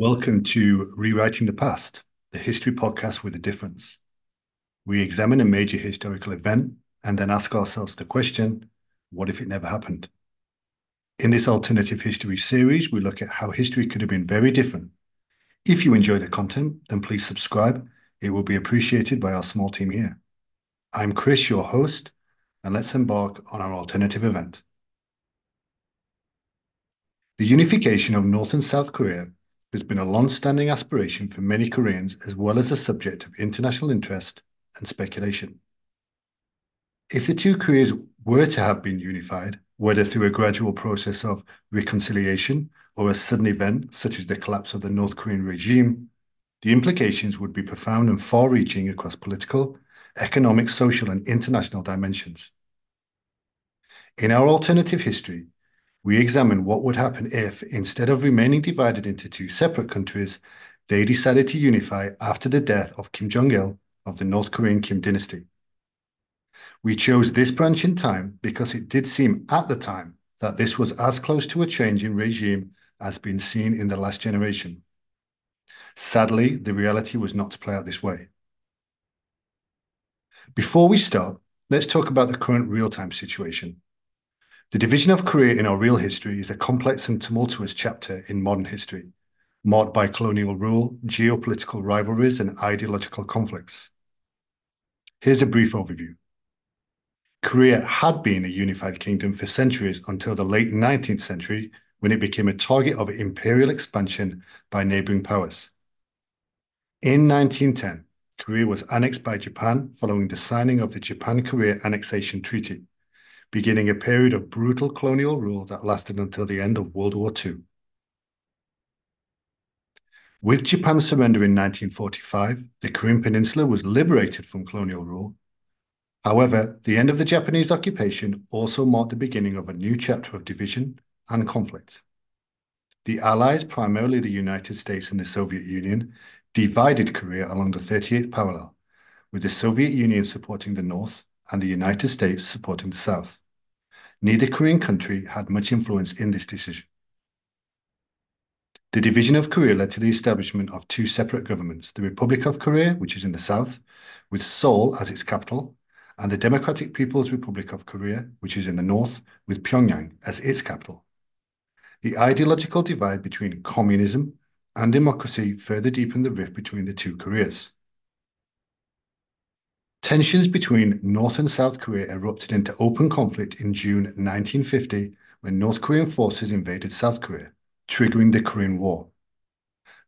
Welcome to Rewriting the Past, the history podcast with a difference. We examine a major historical event and then ask ourselves the question what if it never happened? In this alternative history series, we look at how history could have been very different. If you enjoy the content, then please subscribe. It will be appreciated by our small team here. I'm Chris, your host, and let's embark on our alternative event. The unification of North and South Korea has been a long-standing aspiration for many Koreans as well as a subject of international interest and speculation. If the two Koreas were to have been unified, whether through a gradual process of reconciliation or a sudden event such as the collapse of the North Korean regime, the implications would be profound and far-reaching across political, economic, social, and international dimensions. In our alternative history, we examine what would happen if, instead of remaining divided into two separate countries, they decided to unify after the death of Kim Jong il of the North Korean Kim dynasty. We chose this branch in time because it did seem at the time that this was as close to a change in regime as been seen in the last generation. Sadly, the reality was not to play out this way. Before we start, let's talk about the current real-time situation. The division of Korea in our real history is a complex and tumultuous chapter in modern history, marked by colonial rule, geopolitical rivalries, and ideological conflicts. Here's a brief overview. Korea had been a unified kingdom for centuries until the late 19th century when it became a target of imperial expansion by neighboring powers. In 1910, Korea was annexed by Japan following the signing of the Japan-Korea Annexation Treaty beginning a period of brutal colonial rule that lasted until the end of World War II. With Japan's surrender in 1945, the Korean Peninsula was liberated from colonial rule. However, the end of the Japanese occupation also marked the beginning of a new chapter of division and conflict. The Allies, primarily the United States and the Soviet Union, divided Korea along the 38th parallel, with the Soviet Union supporting the North and the United States supporting the South. Neither Korean country had much influence in this decision. The division of Korea led to the establishment of two separate governments, the Republic of Korea, which is in the south, with Seoul as its capital, and the Democratic People's Republic of Korea, which is in the north, with Pyongyang as its capital. The ideological divide between communism and democracy further deepened the rift between the two Koreas. Tensions between North and South Korea erupted into open conflict in June 1950 when North Korean forces invaded South Korea, triggering the Korean War.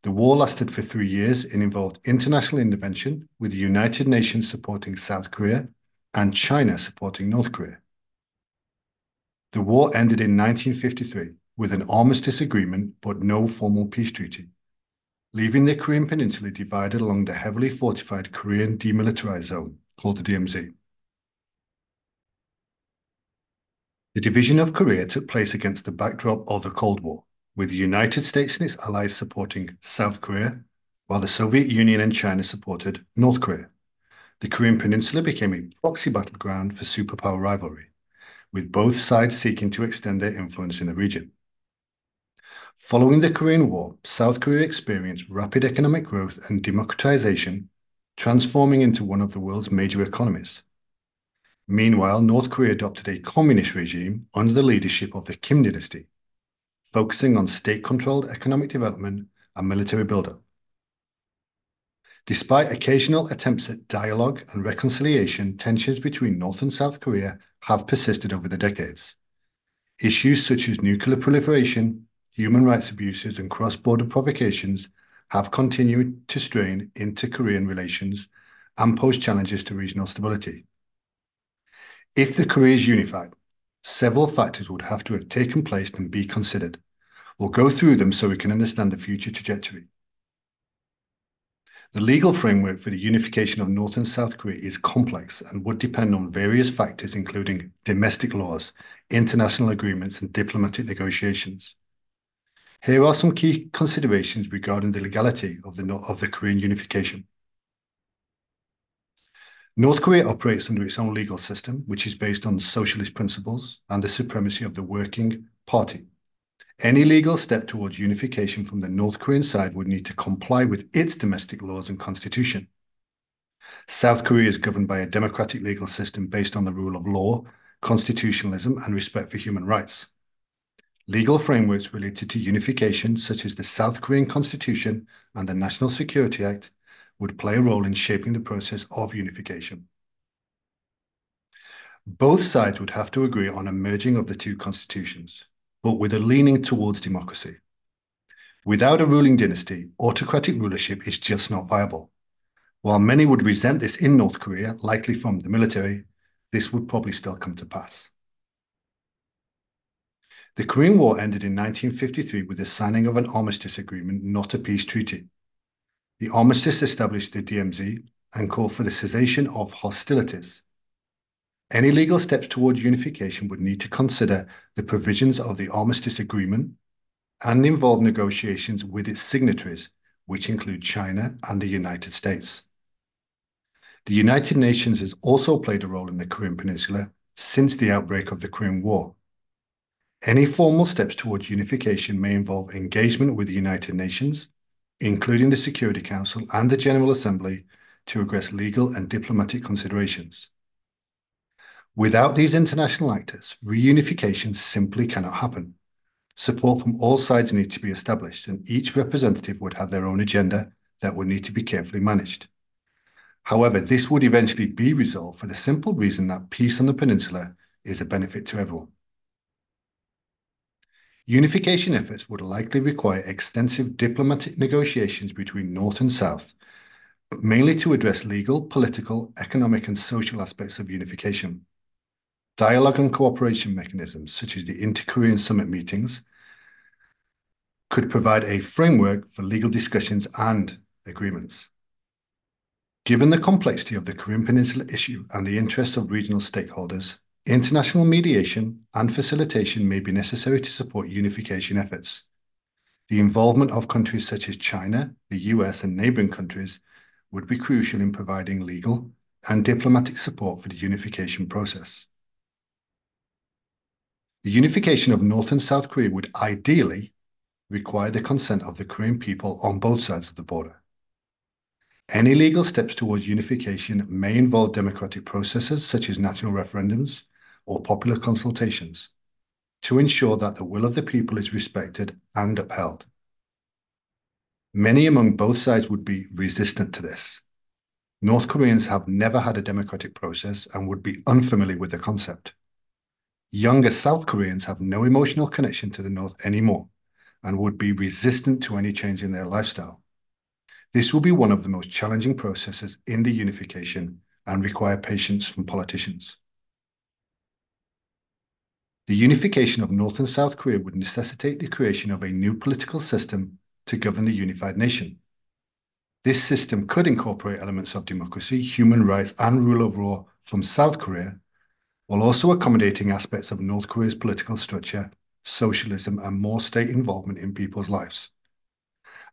The war lasted for three years and involved international intervention, with the United Nations supporting South Korea and China supporting North Korea. The war ended in 1953 with an armistice agreement but no formal peace treaty, leaving the Korean peninsula divided along the heavily fortified Korean demilitarized zone called the DMZ. The division of Korea took place against the backdrop of the Cold War, with the United States and its allies supporting South Korea, while the Soviet Union and China supported North Korea. The Korean Peninsula became a proxy battleground for superpower rivalry, with both sides seeking to extend their influence in the region. Following the Korean War, South Korea experienced rapid economic growth and democratization transforming into one of the world's major economies. Meanwhile, North Korea adopted a communist regime under the leadership of the Kim dynasty, focusing on state-controlled economic development and military buildup. Despite occasional attempts at dialogue and reconciliation, tensions between North and South Korea have persisted over the decades. Issues such as nuclear proliferation, human rights abuses, and cross-border provocations have continued to strain inter-Korean relations and pose challenges to regional stability. If the Koreas unified, several factors would have to have taken place and be considered. We'll go through them so we can understand the future trajectory. The legal framework for the unification of North and South Korea is complex and would depend on various factors including domestic laws, international agreements, and diplomatic negotiations. Here are some key considerations regarding the legality of the, Korean unification. North Korea operates under its own legal system, which is based on socialist principles and the supremacy of the working party. Any legal step towards unification from the North Korean side would need to comply with its domestic laws and constitution. South Korea is governed by a democratic legal system based on the rule of law, constitutionalism, and respect for human rights. Legal frameworks related to unification, such as the South Korean Constitution and the National Security Act, would play a role in shaping the process of unification. Both sides would have to agree on a merging of the two constitutions, but with a leaning towards democracy. Without a ruling dynasty, autocratic rulership is just not viable. While many would resent this in North Korea, likely from the military, this would probably still come to pass. The Korean War ended in 1953 with the signing of an armistice agreement, not a peace treaty. The armistice established the DMZ and called for the cessation of hostilities. Any legal steps towards unification would need to consider the provisions of the armistice agreement and involve negotiations with its signatories, which include China and the United States. The United Nations has also played a role in the Korean Peninsula since the outbreak of the Korean War. Any formal steps towards unification may involve engagement with the United Nations, including the Security Council and the General Assembly, to address legal and diplomatic considerations. Without these international actors, reunification simply cannot happen. Support from all sides needs to be established, and each representative would have their own agenda that would need to be carefully managed. However, this would eventually be resolved for the simple reason that peace on the peninsula is a benefit to everyone. Unification efforts would likely require extensive diplomatic negotiations between North and South, mainly to address legal, political, economic, and social aspects of unification. Dialogue and cooperation mechanisms, such as the Inter-Korean Summit meetings, could provide a framework for legal discussions and agreements. Given the complexity of the Korean Peninsula issue and the interests of regional stakeholders, International mediation and facilitation may be necessary to support unification efforts. The involvement of countries such as China, the US, and neighboring countries would be crucial in providing legal and diplomatic support for the unification process. The unification of North and South Korea would ideally require the consent of the Korean people on both sides of the border. Any legal steps towards unification may involve democratic processes such as national referendums, or popular consultations to ensure that the will of the people is respected and upheld. Many among both sides would be resistant to this. North Koreans have never had a democratic process and would be unfamiliar with the concept. Younger South Koreans have no emotional connection to the North anymore and would be resistant to any change in their lifestyle. This will be one of the most challenging processes in the unification and require patience from politicians. The unification of North and South Korea would necessitate the creation of a new political system to govern the unified nation. This system could incorporate elements of democracy, human rights, and rule of law from South Korea, while also accommodating aspects of North Korea's political structure, socialism, and more state involvement in people's lives.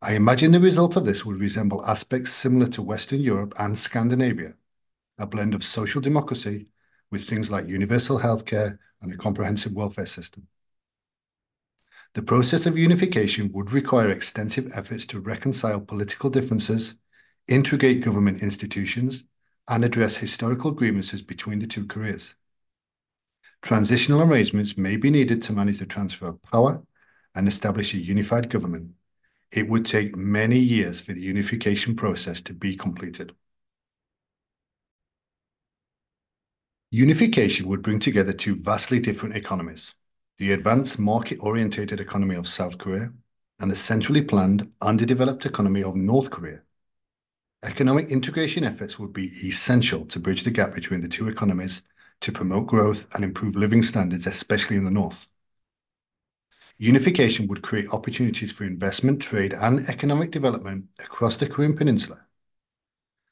I imagine the result of this would resemble aspects similar to Western Europe and Scandinavia, a blend of social democracy with things like universal healthcare and a comprehensive welfare system. The process of unification would require extensive efforts to reconcile political differences, integrate government institutions, and address historical grievances between the two Koreas. Transitional arrangements may be needed to manage the transfer of power and establish a unified government. It would take many years for the unification process to be completed. Unification would bring together two vastly different economies, the advanced market-oriented economy of South Korea and the centrally planned, underdeveloped economy of North Korea. Economic integration efforts would be essential to bridge the gap between the two economies to promote growth and improve living standards, especially in the North. Unification would create opportunities for investment, trade, and economic development across the Korean Peninsula.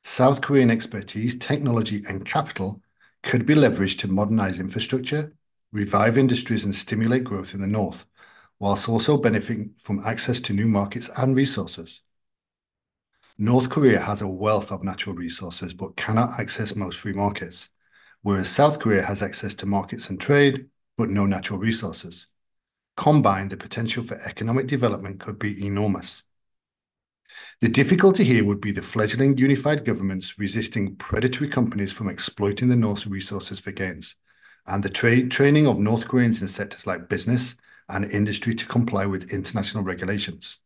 South Korean expertise, technology, and capital could be leveraged to modernize infrastructure, revive industries, and stimulate growth in the North, whilst also benefiting from access to new markets and resources. North Korea has a wealth of natural resources but cannot access most free markets, whereas South Korea has access to markets and trade but no natural resources. Combined, the potential for economic development could be enormous. The difficulty here would be the fledgling unified governments resisting predatory companies from exploiting the North's resources for gains, and the tra training of North Koreans in sectors like business and industry to comply with international regulations.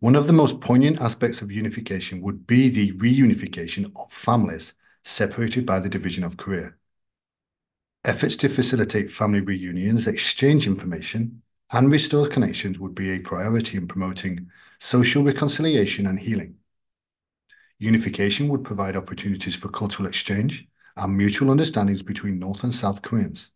One of the most poignant aspects of unification would be the reunification of families separated by the division of Korea. Efforts to facilitate family reunions, exchange information, and restore connections would be a priority in promoting social reconciliation and healing. Unification would provide opportunities for cultural exchange and mutual understandings between North and South Koreans.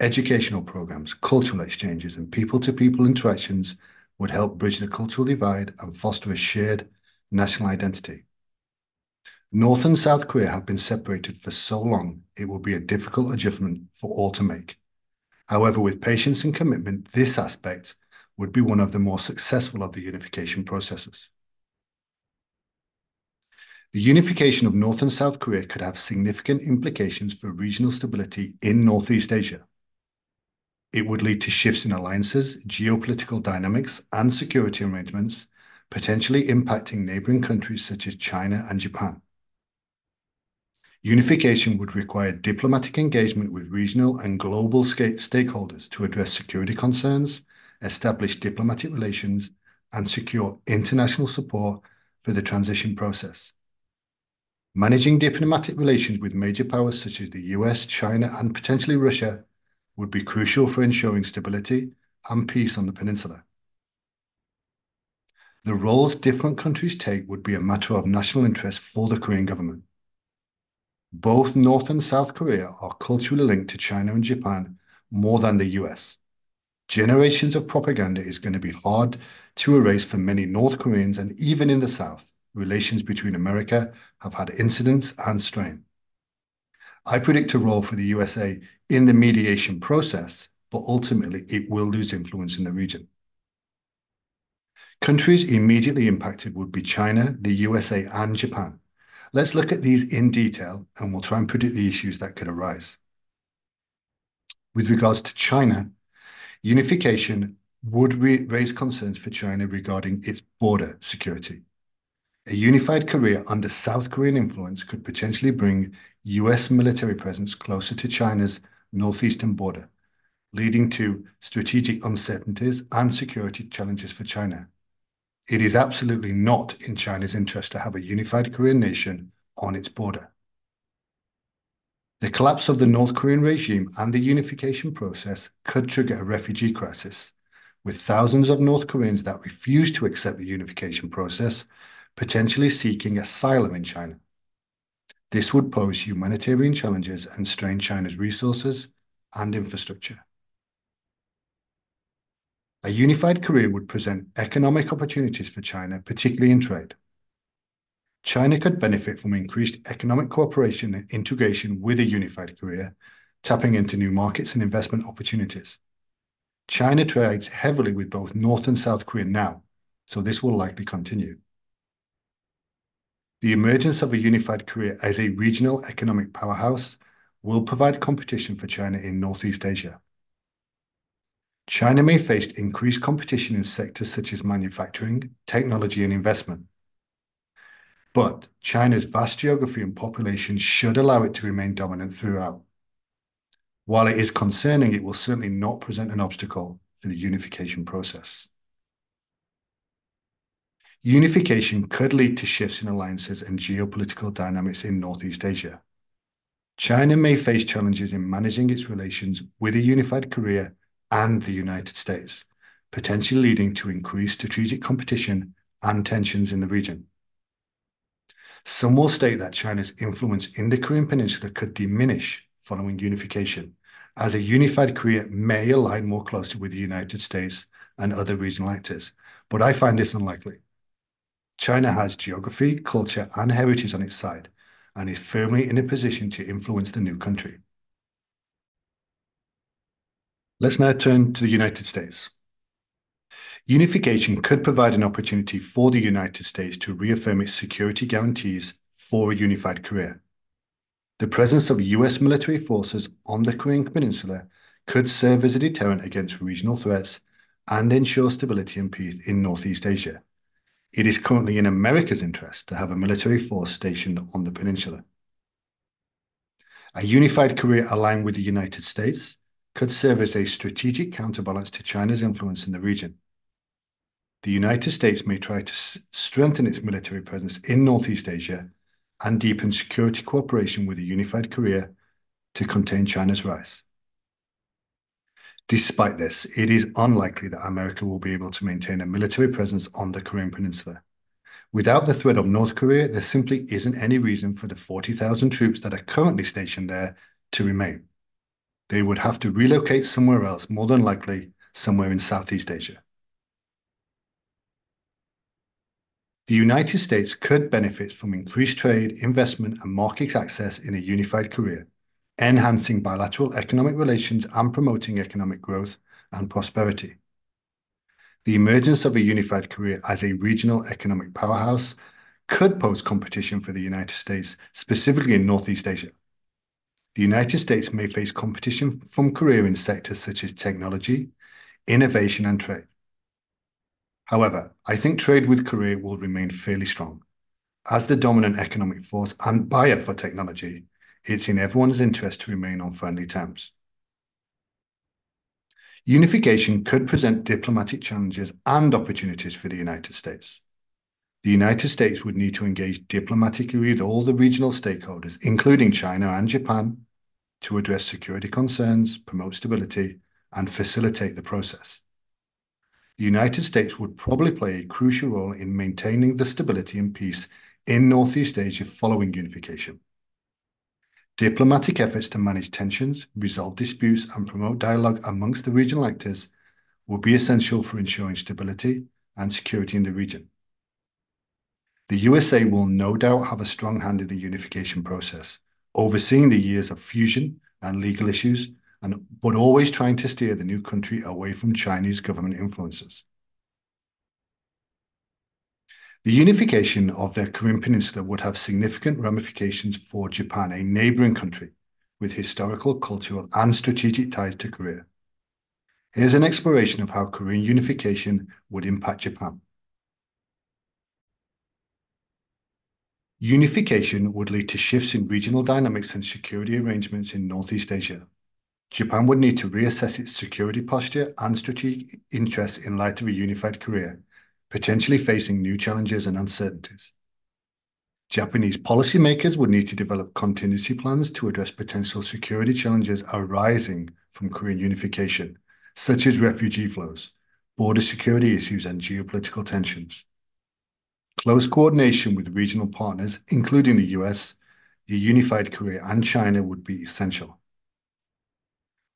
Educational programs, cultural exchanges, and people-to-people interactions would help bridge the cultural divide and foster a shared national identity. North and South Korea have been separated for so long, it will be a difficult adjustment for all to make. However, with patience and commitment, this aspect would be one of the more successful of the unification processes. The unification of North and South Korea could have significant implications for regional stability in Northeast Asia. It would lead to shifts in alliances, geopolitical dynamics, and security arrangements, potentially impacting neighboring countries such as China and Japan. Unification would require diplomatic engagement with regional and global stakeholders to address security concerns, establish diplomatic relations, and secure international support for the transition process. Managing diplomatic relations with major powers such as the US, China, and potentially Russia would be crucial for ensuring stability and peace on the peninsula. The roles different countries take would be a matter of national interest for the Korean government. Both North and South Korea are culturally linked to China and Japan more than the US. Generations of propaganda is going to be hard to erase for many North Koreans, and even in the South, relations between America have had incidents and strain. I predict a role for the USA in the mediation process, but ultimately it will lose influence in the region. Countries immediately impacted would be China, the USA, and Japan. Let's look at these in detail, and we'll try and predict the issues that could arise. With regards to China, unification would raise concerns for China regarding its border security. A unified Korea under South Korean influence could potentially bring US military presence closer to China's northeastern border, leading to strategic uncertainties and security challenges for China. It is absolutely not in China's interest to have a unified Korean nation on its border. The collapse of the North Korean regime and the unification process could trigger a refugee crisis, with thousands of North Koreans that refuse to accept the unification process potentially seeking asylum in China. This would pose humanitarian challenges and strain China's resources and infrastructure. A unified Korea would present economic opportunities for China, particularly in trade. China could benefit from increased economic cooperation and integration with a unified Korea, tapping into new markets and investment opportunities. China trades heavily with both North and South Korea now, so this will likely continue. The emergence of a unified Korea as a regional economic powerhouse will provide competition for China in Northeast Asia. China may face increased competition in sectors such as manufacturing, technology, and investment. But China's vast geography and population should allow it to remain dominant throughout. While it is concerning, it will certainly not present an obstacle for the unification process. Unification could lead to shifts in alliances and geopolitical dynamics in Northeast Asia. China may face challenges in managing its relations with a unified Korea and the United States, potentially leading to increased strategic competition and tensions in the region. Some will state that China's influence in the Korean Peninsula could diminish following unification, as a unified Korea may align more closely with the United States and other regional actors, but I find this unlikely. China has geography, culture, and heritage on its side, and is firmly in a position to influence the new country. Let's now turn to the United States. Unification could provide an opportunity for the United States to reaffirm its security guarantees for a unified Korea. The presence of US military forces on the Korean Peninsula could serve as a deterrent against regional threats and ensure stability and peace in Northeast Asia. It is currently in America's interest to have a military force stationed on the peninsula. A unified Korea aligned with the United States could serve as a strategic counterbalance to China's influence in the region. The United States may try to strengthen its military presence in Northeast Asia and deepen security cooperation with a unified Korea to contain China's rise. Despite this, it is unlikely that America will be able to maintain a military presence on the Korean Peninsula. Without the threat of North Korea, there simply isn't any reason for the 40,000 troops that are currently stationed there to remain. They would have to relocate somewhere else, more than likely somewhere in Southeast Asia. The United States could benefit from increased trade, investment, and market access in a unified Korea, enhancing bilateral economic relations and promoting economic growth and prosperity. The emergence of a unified Korea as a regional economic powerhouse could pose competition for the United States, specifically in Northeast Asia. The United States may face competition from Korea in sectors such as technology, innovation, and trade. However, I think trade with Korea will remain fairly strong. As the dominant economic force and buyer for technology, it's in everyone's interest to remain on friendly terms. Unification could present diplomatic challenges and opportunities for the United States. The United States would need to engage diplomatically with all the regional stakeholders, including China and Japan, to address security concerns, promote stability, and facilitate the process. The United States would probably play a crucial role in maintaining the stability and peace in Northeast Asia following unification. Diplomatic efforts to manage tensions, resolve disputes, and promote dialogue amongst the regional actors will be essential for ensuring stability and security in the region. The USA will no doubt have a strong hand in the unification process, overseeing the years of fusion and legal issues, and but always trying to steer the new country away from Chinese government influences. The unification of the Korean Peninsula would have significant ramifications for Japan, a neighboring country with historical, cultural, and strategic ties to Korea. Here's an exploration of how Korean unification would impact Japan. Unification would lead to shifts in regional dynamics and security arrangements in Northeast Asia. Japan would need to reassess its security posture and strategic interests in light of a unified Korea, potentially facing new challenges and uncertainties. Japanese policymakers would need to develop contingency plans to address potential security challenges arising from Korean unification, such as refugee flows, border security issues, and geopolitical tensions. Close coordination with regional partners, including the U.S., a unified Korea, and China would be essential.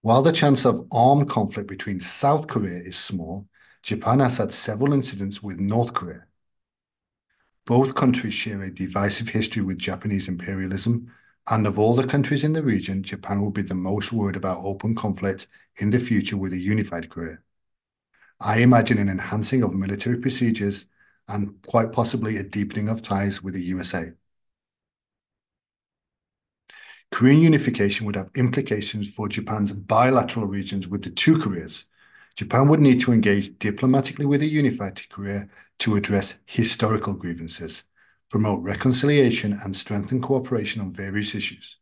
While the chance of armed conflict between South Korea is small, Japan has had several incidents with North Korea. Both countries share a divisive history with Japanese imperialism, and of all the countries in the region, Japan will be the most worried about open conflict in the future with a unified Korea. I imagine an enhancing of military procedures and quite possibly a deepening of ties with the USA. Korean unification would have implications for Japan's bilateral regions with the two Koreas. Japan would need to engage diplomatically with a unified Korea to address historical grievances, promote reconciliation, and strengthen cooperation on various issues.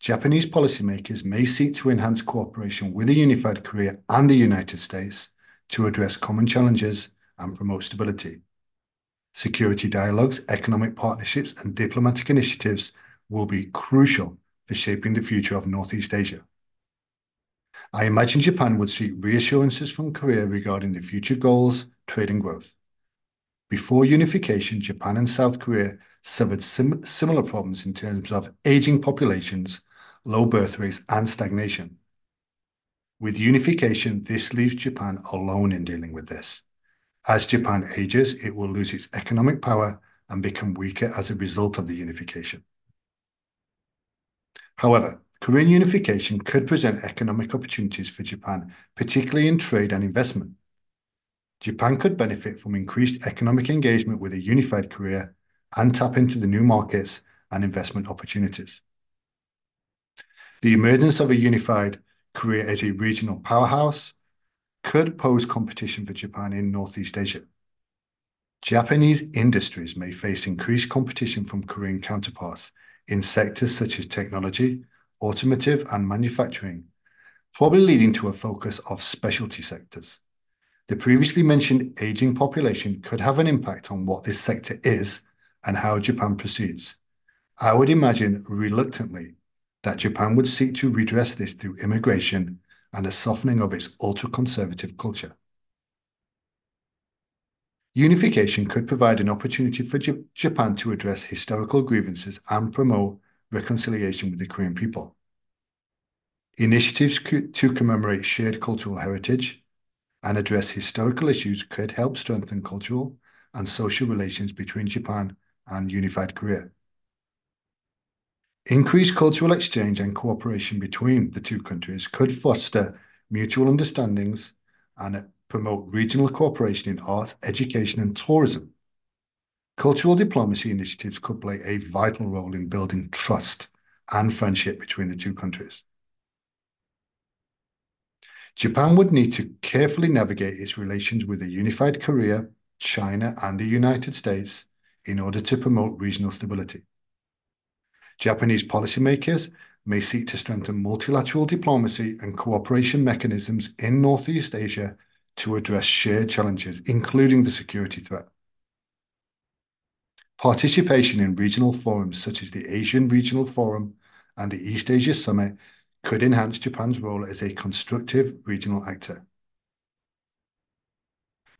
Japanese policymakers may seek to enhance cooperation with a unified Korea and the United States to address common challenges and promote stability. Security dialogues, economic partnerships, and diplomatic initiatives will be crucial for shaping the future of Northeast Asia. I imagine Japan would seek reassurances from Korea regarding the future goals, trade, and growth. Before unification, Japan and South Korea suffered similar problems in terms of aging populations, low birth rates, and stagnation. With unification, this leaves Japan alone in dealing with this. As Japan ages, it will lose its economic power and become weaker as a result of the unification. However, Korean unification could present economic opportunities for Japan, particularly in trade and investment. Japan could benefit from increased economic engagement with a unified Korea and tap into the new markets and investment opportunities. The emergence of a unified Korea as a regional powerhouse could pose competition for Japan in Northeast Asia. Japanese industries may face increased competition from Korean counterparts in sectors such as technology, automotive, and manufacturing, probably leading to a focus of specialty sectors. The previously mentioned aging population could have an impact on what this sector is and how Japan proceeds. I would imagine reluctantly that Japan would seek to redress this through immigration and a softening of its ultra-conservative culture. Unification could provide an opportunity for Japan to address historical grievances and promote reconciliation with the Korean people. Initiatives to commemorate shared cultural heritage and address historical issues could help strengthen cultural and social relations between Japan and unified Korea. Increased cultural exchange and cooperation between the two countries could foster mutual understandings and promote regional cooperation in arts, education, and tourism. Cultural diplomacy initiatives could play a vital role in building trust and friendship between the two countries. Japan would need to carefully navigate its relations with a unified Korea, China, and the United States in order to promote regional stability. Japanese policymakers may seek to strengthen multilateral diplomacy and cooperation mechanisms in Northeast Asia to address shared challenges, including the security threat. Participation in regional forums such as the ASEAN Regional Forum and the East Asia Summit could enhance Japan's role as a constructive regional actor.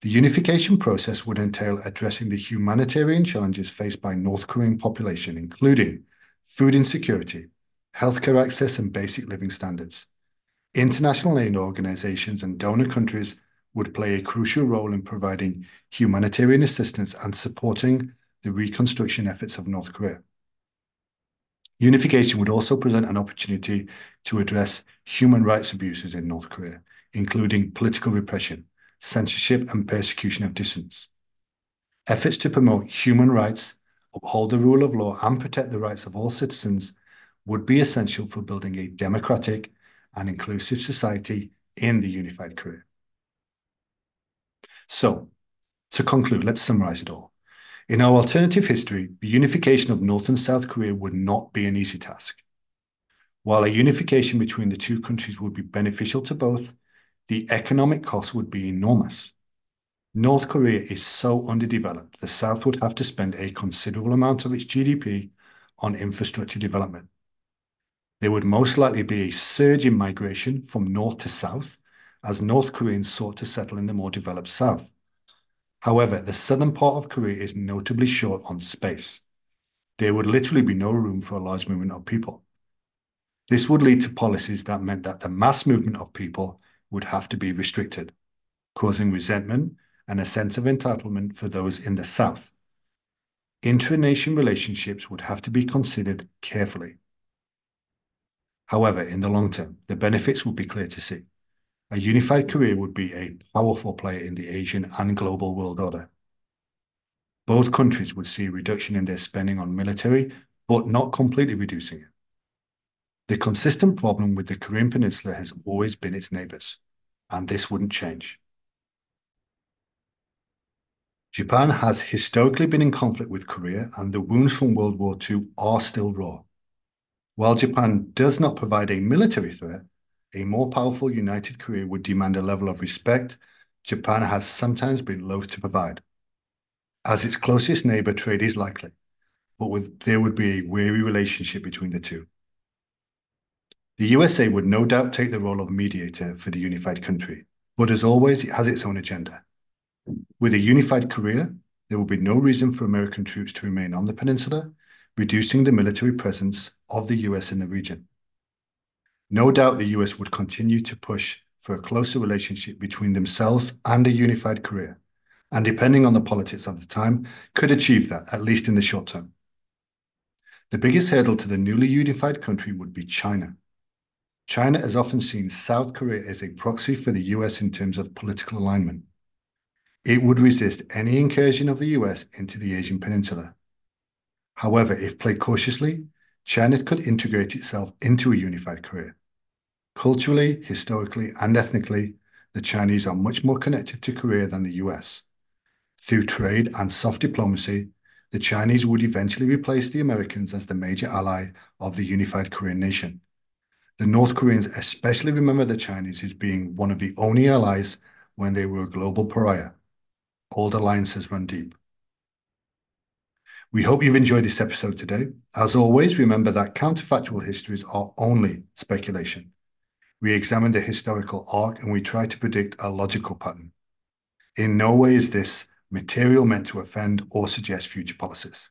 The unification process would entail addressing the humanitarian challenges faced by North Korean population, including food insecurity, healthcare access, and basic living standards. International aid organizations and donor countries would play a crucial role in providing humanitarian assistance and supporting the reconstruction efforts of North Korea. Unification would also present an opportunity to address human rights abuses in North Korea, including political repression, censorship, and persecution of dissidents. Efforts to promote human rights, uphold the rule of law, and protect the rights of all citizens would be essential for building a democratic and inclusive society in the unified Korea. So, to conclude, let's summarize it all. In our alternative history, the unification of North and South Korea would not be an easy task. While a unification between the two countries would be beneficial to both, the economic cost would be enormous. North Korea is so underdeveloped, the South would have to spend a considerable amount of its GDP on infrastructure development. There would most likely be a surge in migration from North to South as North Koreans sought to settle in the more developed South. However, the southern part of Korea is notably short on space. There would literally be no room for a large movement of people. This would lead to policies that meant that the mass movement of people would have to be restricted, causing resentment and a sense of entitlement for those in the South. Intra-nation relationships would have to be considered carefully. However, in the long term, the benefits would be clear to see. A unified Korea would be a powerful player in the Asian and global world order. Both countries would see a reduction in their spending on military, but not completely reducing it. The consistent problem with the Korean Peninsula has always been its neighbors, and this wouldn't change. Japan has historically been in conflict with Korea, and the wounds from World War II are still raw. While Japan does not provide a military threat, a more powerful united Korea would demand a level of respect Japan has sometimes been loath to provide. As its closest neighbor, trade is likely, but with, there would be a wary relationship between the two. The USA would no doubt take the role of mediator for the unified country, but as always, it has its own agenda. With a unified Korea, there will be no reason for American troops to remain on the peninsula, reducing the military presence of the US in the region. No doubt the US would continue to push for a closer relationship between themselves and a unified Korea, and depending on the politics of the time, could achieve that, at least in the short term. The biggest hurdle to the newly unified country would be China. China has often seen South Korea as a proxy for the US in terms of political alignment. It would resist any incursion of the US into the Asian peninsula. However, if played cautiously, China could integrate itself into a unified Korea. Culturally, historically, and ethnically, the Chinese are much more connected to Korea than the US. Through trade and soft diplomacy, the Chinese would eventually replace the Americans as the major ally of the unified Korean nation. The North Koreans especially remember the Chinese as being one of the only allies when they were a global pariah. Old alliances run deep. We hope you've enjoyed this episode today. As always, remember that counterfactual histories are only speculation. We examine the historical arc and we try to predict a logical pattern. In no way is this material meant to offend or suggest future policies.